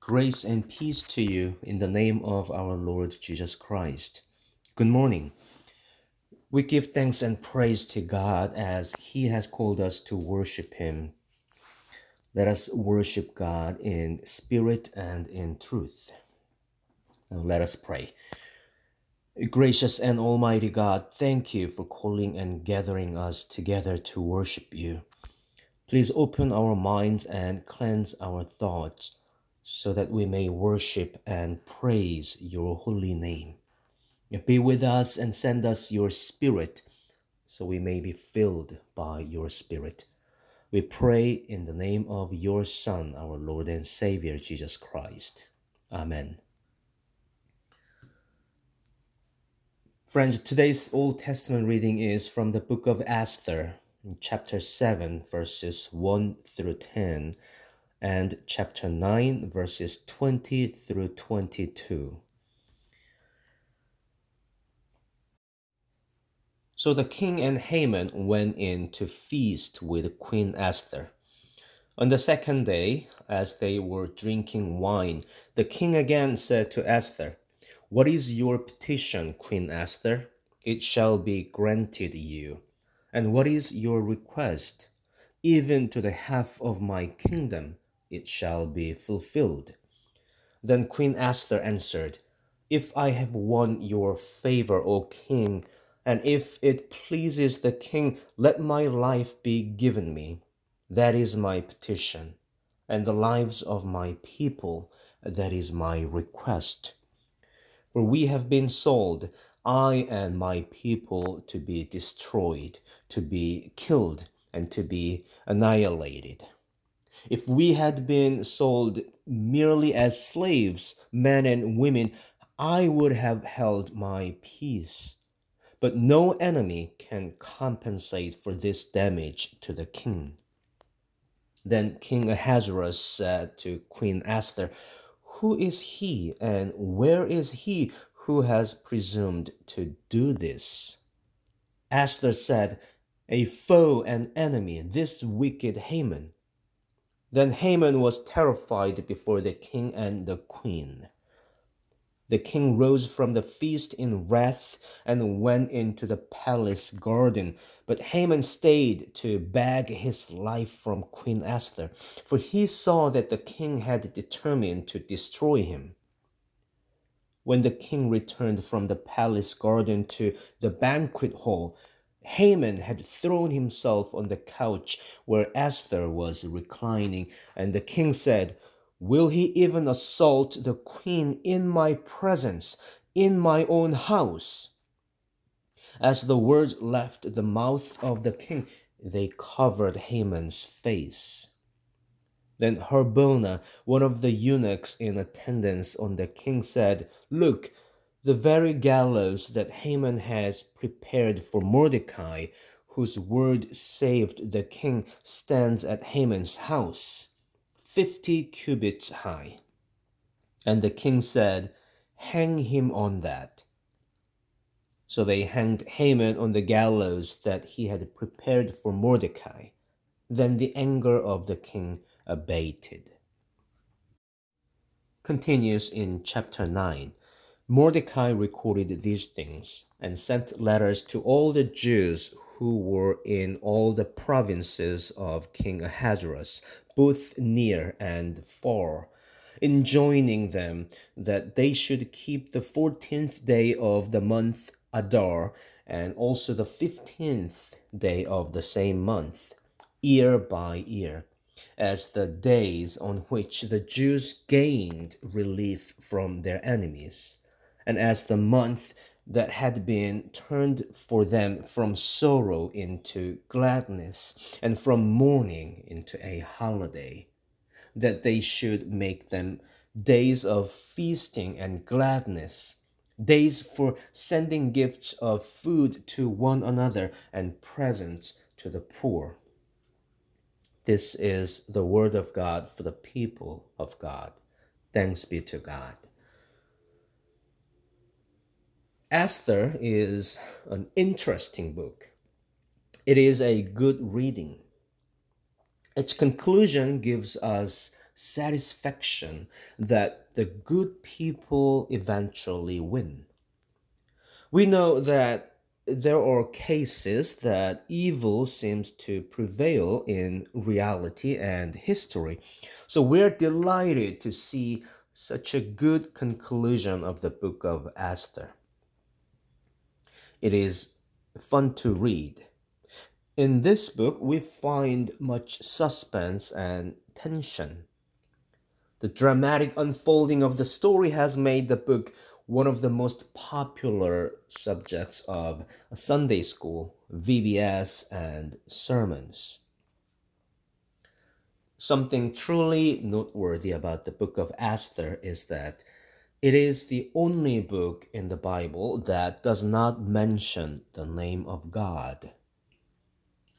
Grace and peace to you in the name of our Lord Jesus Christ. Good morning. We give thanks and praise to God as He has called us to worship Him. Let us worship God in spirit and in truth. Now let us pray. Gracious and Almighty God, thank you for calling and gathering us together to worship you. Please open our minds and cleanse our thoughts so that we may worship and praise your holy name. Be with us and send us your Spirit so we may be filled by your Spirit. We pray in the name of your Son, our Lord and Savior, Jesus Christ. Amen. Friends, today's Old Testament reading is from the book of Esther, chapter 7, verses 1 through 10 and chapter 9, verses 20 through 22. So the king and Haman went in to feast with Queen Esther. On the second day, as they were drinking wine, the king again said to Esther, What is your petition, Queen Esther? It shall be granted you. And what is your request? Even to the half of my kingdom it shall be fulfilled. Then Queen Esther answered, If I have won your favor, O king, and if it pleases the king, let my life be given me. That is my petition, and the lives of my people, that is my request. For we have been sold, I and my people, to be destroyed, to be killed, and to be annihilated. If we had been sold merely as slaves, men and women, I would have held my peace. But no enemy can compensate for this damage to the king. Then King Ahasuerus said to Queen Esther, Who is he and where is he who has presumed to do this? Esther said, A foe and enemy, this wicked Haman. Then Haman was terrified before the king and the queen. The king rose from the feast in wrath and went into the palace garden. But Haman stayed to beg his life from Queen Esther, for he saw that the king had determined to destroy him. When the king returned from the palace garden to the banquet hall, Haman had thrown himself on the couch where Esther was reclining, and the king said, Will he even assault the queen in my presence, in my own house? As the words left the mouth of the king, they covered Haman's face. Then Harbona, one of the eunuchs in attendance on the king, said, Look, the very gallows that Haman has prepared for Mordecai, whose word saved the king, stands at Haman's house, fifty cubits high. And the king said, Hang him on that. So they hanged Haman on the gallows that he had prepared for Mordecai. Then the anger of the king abated. Continues in chapter 9. Mordecai recorded these things and sent letters to all the Jews who were in all the provinces of King Ahasuerus, both near and far, enjoining them that they should keep the fourteenth day of the month Adar and also the fifteenth day of the same month, year by year, as the days on which the Jews gained relief from their enemies and as the month that had been turned for them from sorrow into gladness, and from mourning into a holiday, that they should make them days of feasting and gladness, days for sending gifts of food to one another and presents to the poor. This is the word of God for the people of God. Thanks be to God. Esther is an interesting book. It is a good reading. Its conclusion gives us satisfaction that the good people eventually win. We know that there are cases that evil seems to prevail in reality and history. So we're delighted to see such a good conclusion of the book of Esther. It is fun to read. In this book, we find much suspense and tension. The dramatic unfolding of the story has made the book one of the most popular subjects of Sunday school, VBS, and sermons. Something truly noteworthy about the book of Esther is that it is the only book in the Bible that does not mention the name of God.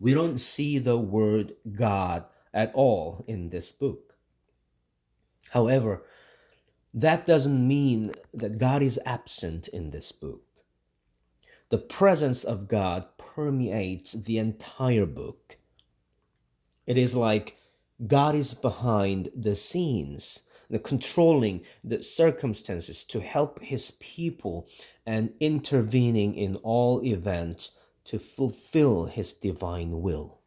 We don't see the word God at all in this book. However, that doesn't mean that God is absent in this book. The presence of God permeates the entire book. It is like God is behind the scenes, the controlling the circumstances to help his people and intervening in all events to fulfill his divine will.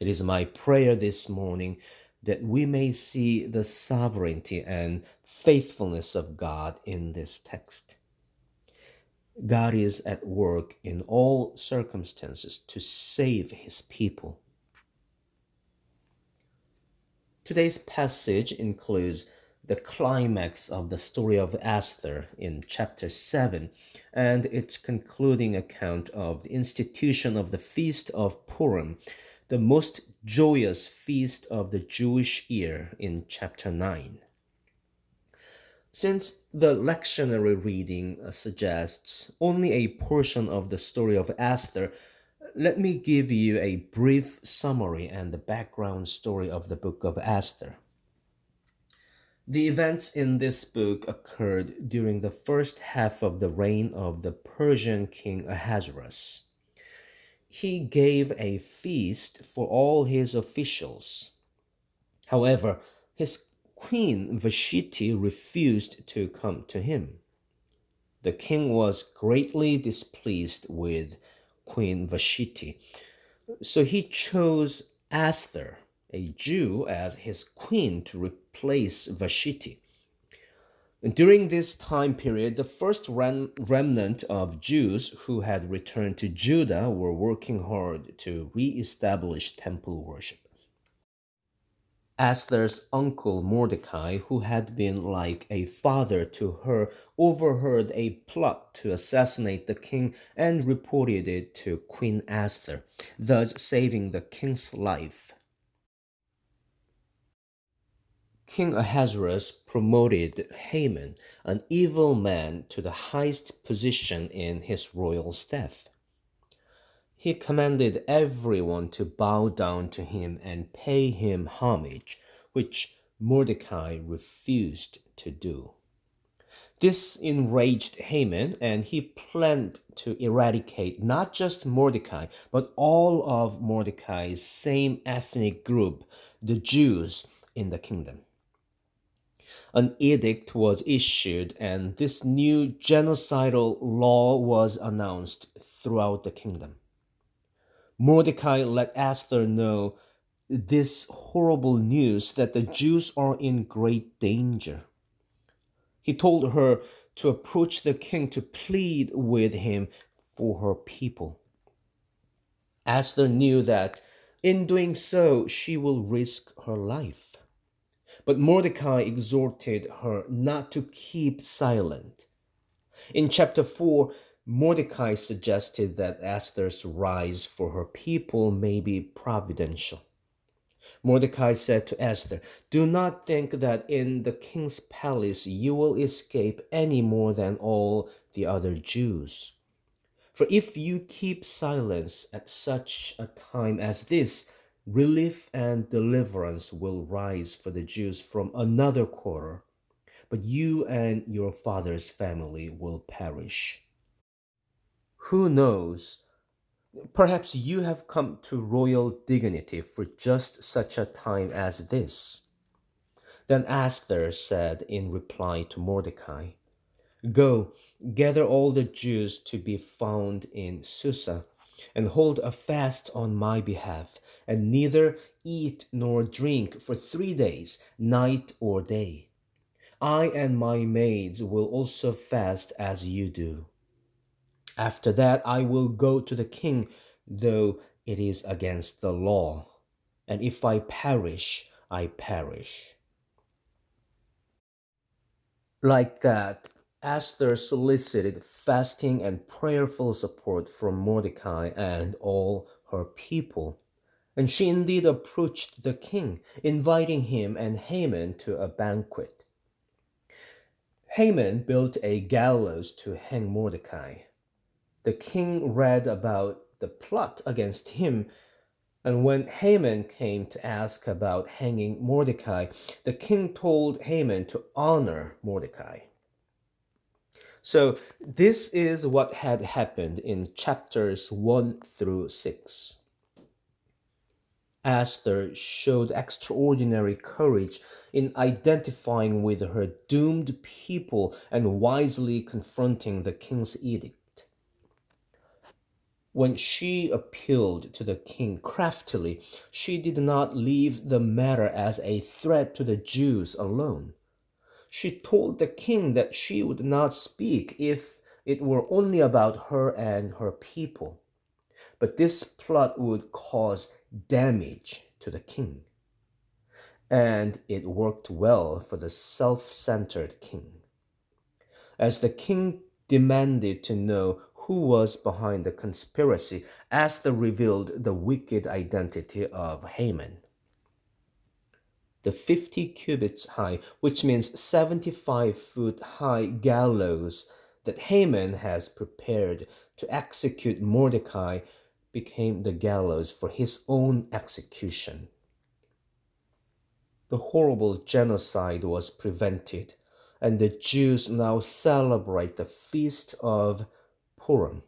It is my prayer this morning that we may see the sovereignty and faithfulness of God in this text. God is at work in all circumstances to save his people. Today's passage includes the climax of the story of Esther in chapter 7 and its concluding account of the institution of the Feast of Purim the most joyous feast of the Jewish year in chapter 9. Since the lectionary reading suggests only a portion of the story of Esther, let me give you a brief summary and the background story of the book of Esther. The events in this book occurred during the first half of the reign of the Persian king Ahasuerus he gave a feast for all his officials. However, his queen Vashti refused to come to him. The king was greatly displeased with Queen Vashti, so he chose Esther, a Jew, as his queen to replace Vashti. During this time period, the first rem- remnant of Jews who had returned to Judah were working hard to re-establish temple worship. Esther's uncle Mordecai, who had been like a father to her, overheard a plot to assassinate the king and reported it to Queen Esther, thus saving the king's life. King Ahasuerus promoted Haman, an evil man, to the highest position in his royal staff. He commanded everyone to bow down to him and pay him homage, which Mordecai refused to do. This enraged Haman, and he planned to eradicate not just Mordecai, but all of Mordecai's same ethnic group, the Jews in the kingdom an edict was issued, and this new genocidal law was announced throughout the kingdom. Mordecai let Esther know this horrible news that the Jews are in great danger. He told her to approach the king to plead with him for her people. Esther knew that in doing so, she will risk her life. But Mordecai exhorted her not to keep silent. In chapter 4, Mordecai suggested that Esther's rise for her people may be providential. Mordecai said to Esther, Do not think that in the king's palace you will escape any more than all the other Jews. For if you keep silence at such a time as this, relief and deliverance will rise for the Jews from another quarter, but you and your father's family will perish. Who knows? Perhaps you have come to royal dignity for just such a time as this. Then Esther said in reply to Mordecai, Go, gather all the Jews to be found in Susa, and hold a fast on my behalf, and neither eat nor drink for three days, night or day. I and my maids will also fast as you do. After that, I will go to the king, though it is against the law. And if I perish, I perish. Like that, Esther solicited fasting and prayerful support from Mordecai and all her people. And she indeed approached the king, inviting him and Haman to a banquet. Haman built a gallows to hang Mordecai. The king read about the plot against him, and when Haman came to ask about hanging Mordecai, the king told Haman to honor Mordecai. So, this is what had happened in chapters 1 through 6. Esther showed extraordinary courage in identifying with her doomed people and wisely confronting the king's edict. When she appealed to the king craftily, she did not leave the matter as a threat to the Jews alone she told the king that she would not speak if it were only about her and her people. But this plot would cause damage to the king. And it worked well for the self centered king. As the king demanded to know who was behind the conspiracy, as Esther revealed the wicked identity of Haman the 50 cubits high, which means 75 foot high gallows that Haman has prepared to execute Mordecai became the gallows for his own execution. The horrible genocide was prevented, and the Jews now celebrate the feast of Purim.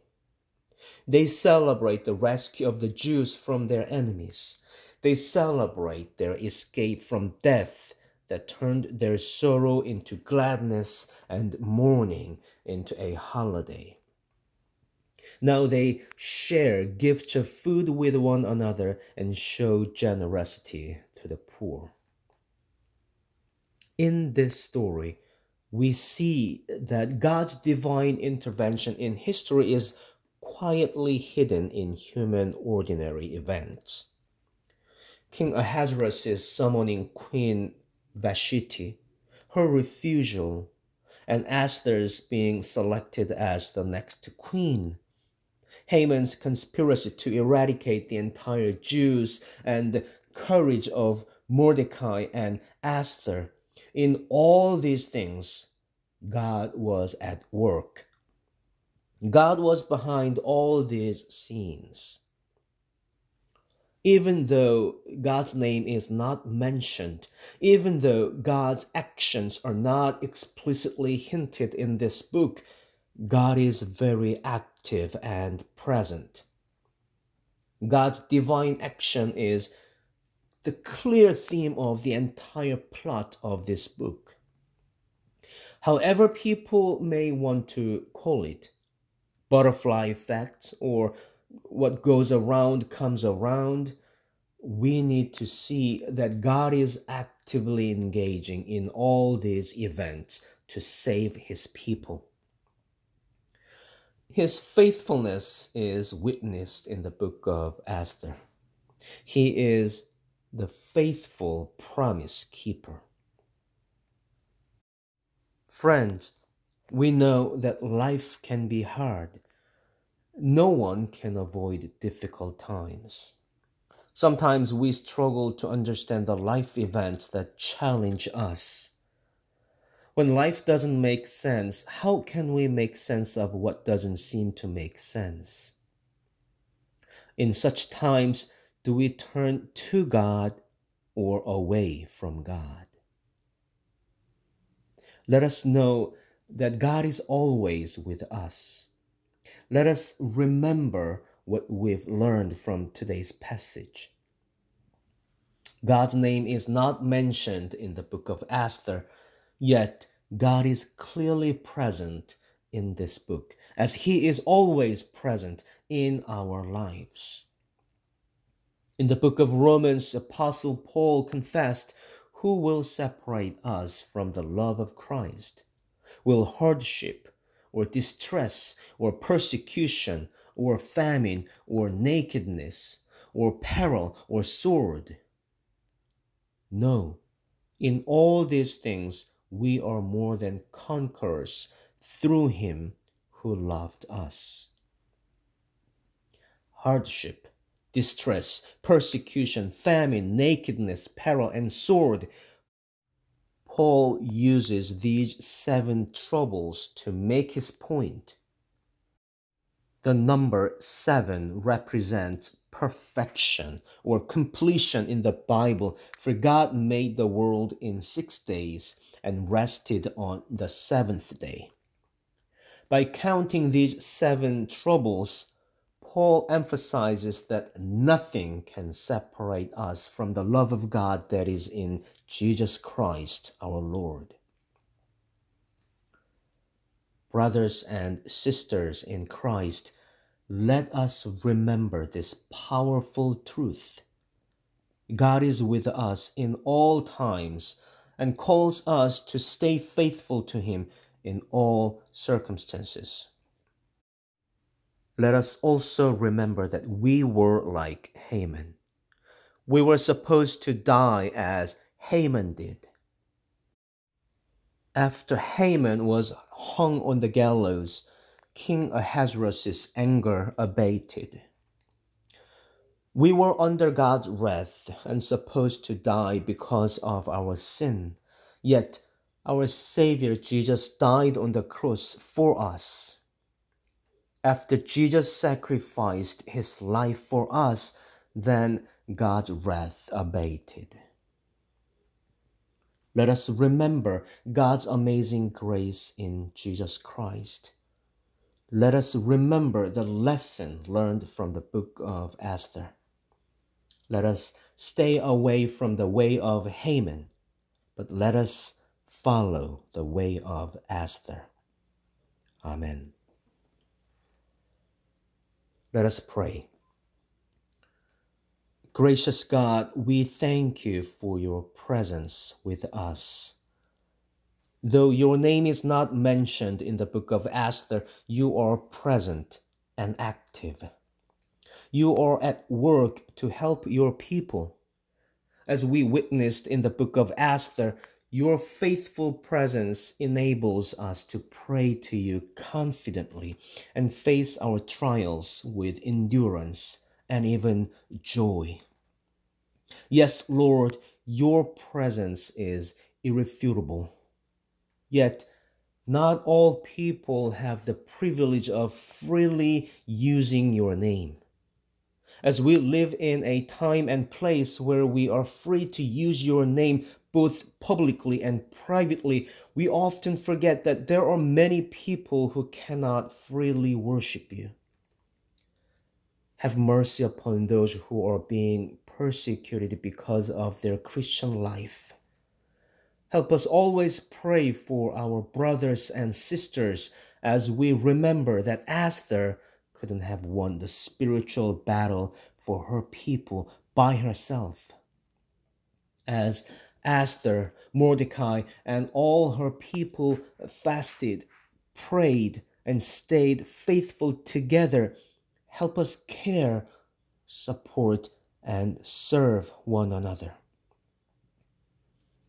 They celebrate the rescue of the Jews from their enemies they celebrate their escape from death that turned their sorrow into gladness and mourning into a holiday. Now they share gifts of food with one another and show generosity to the poor. In this story, we see that God's divine intervention in history is quietly hidden in human ordinary events. King Ahasuerus is summoning Queen Vashti, her refusal, and Esther's being selected as the next queen. Haman's conspiracy to eradicate the entire Jews and the courage of Mordecai and Esther. In all these things, God was at work. God was behind all these scenes even though God's name is not mentioned, even though God's actions are not explicitly hinted in this book, God is very active and present. God's divine action is the clear theme of the entire plot of this book. However, people may want to call it butterfly effect or what goes around comes around, we need to see that God is actively engaging in all these events to save his people. His faithfulness is witnessed in the book of Esther. He is the faithful promise keeper. Friends, we know that life can be hard no one can avoid difficult times. Sometimes we struggle to understand the life events that challenge us. When life doesn't make sense, how can we make sense of what doesn't seem to make sense? In such times, do we turn to God or away from God? Let us know that God is always with us let us remember what we've learned from today's passage. God's name is not mentioned in the book of Esther, yet God is clearly present in this book, as He is always present in our lives. In the book of Romans, Apostle Paul confessed, Who will separate us from the love of Christ? Will hardship, or distress, or persecution, or famine, or nakedness, or peril, or sword? No, in all these things we are more than conquerors through him who loved us. Hardship, distress, persecution, famine, nakedness, peril, and sword. Paul uses these seven troubles to make his point. The number seven represents perfection or completion in the Bible, for God made the world in six days and rested on the seventh day. By counting these seven troubles, Paul emphasizes that nothing can separate us from the love of God that is in Jesus Christ our Lord. Brothers and sisters in Christ, let us remember this powerful truth. God is with us in all times and calls us to stay faithful to Him in all circumstances. Let us also remember that we were like Haman. We were supposed to die as Haman did. After Haman was hung on the gallows, King Ahasuerus' anger abated. We were under God's wrath and supposed to die because of our sin. Yet our Savior Jesus died on the cross for us. After Jesus sacrificed his life for us, then God's wrath abated. Let us remember God's amazing grace in Jesus Christ let us remember the lesson learned from the book of Esther. Let us stay away from the way of Haman, but let us follow the way of Esther. Amen. Let us pray. Gracious God, we thank you for your presence with us. Though your name is not mentioned in the book of Esther, you are present and active. You are at work to help your people. As we witnessed in the book of Esther, your faithful presence enables us to pray to you confidently and face our trials with endurance and even joy. Yes, Lord, your presence is irrefutable. Yet, not all people have the privilege of freely using your name. As we live in a time and place where we are free to use your name both publicly and privately, we often forget that there are many people who cannot freely worship you. Have mercy upon those who are being persecuted because of their Christian life. Help us always pray for our brothers and sisters as we remember that Esther couldn't have won the spiritual battle for her people by herself. As Esther, Mordecai, and all her people fasted, prayed, and stayed faithful together, help us care, support, and serve one another.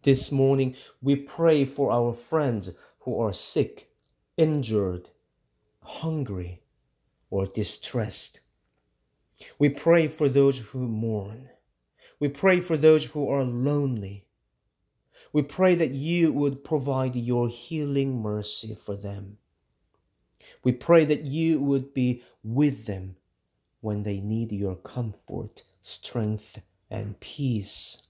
This morning, we pray for our friends who are sick, injured, hungry, or distressed. We pray for those who mourn. We pray for those who are lonely. We pray that you would provide your healing mercy for them. We pray that you would be with them when they need your comfort, strength, and peace.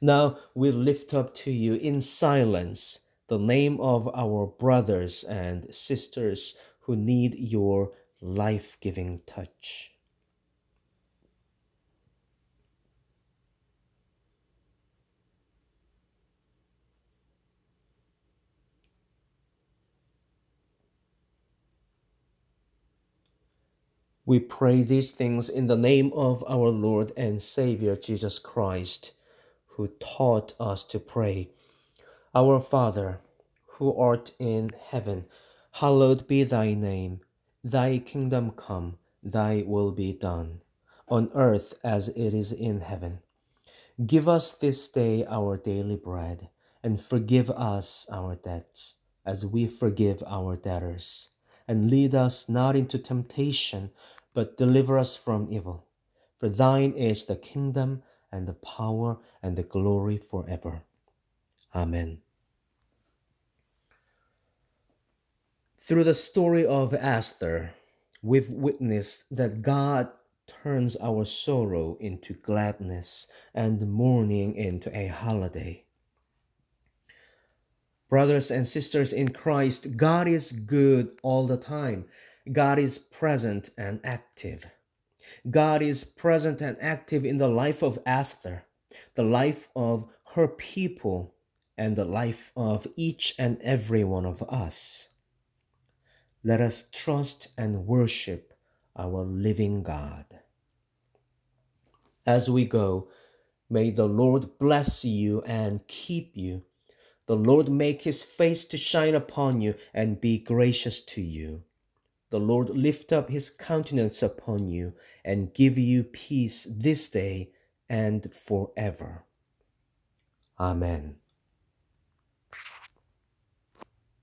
Now we lift up to you in silence the name of our brothers and sisters who need your life giving touch. We pray these things in the name of our Lord and Savior Jesus Christ, who taught us to pray. Our Father, who art in heaven, hallowed be thy name. Thy kingdom come, thy will be done, on earth as it is in heaven. Give us this day our daily bread, and forgive us our debts, as we forgive our debtors. And lead us not into temptation but deliver us from evil. For thine is the kingdom and the power and the glory forever. Amen. Through the story of Esther, we've witnessed that God turns our sorrow into gladness and mourning into a holiday. Brothers and sisters in Christ, God is good all the time God is present and active. God is present and active in the life of Esther, the life of her people, and the life of each and every one of us. Let us trust and worship our living God. As we go, may the Lord bless you and keep you. The Lord make his face to shine upon you and be gracious to you the Lord lift up his countenance upon you and give you peace this day and forever. Amen.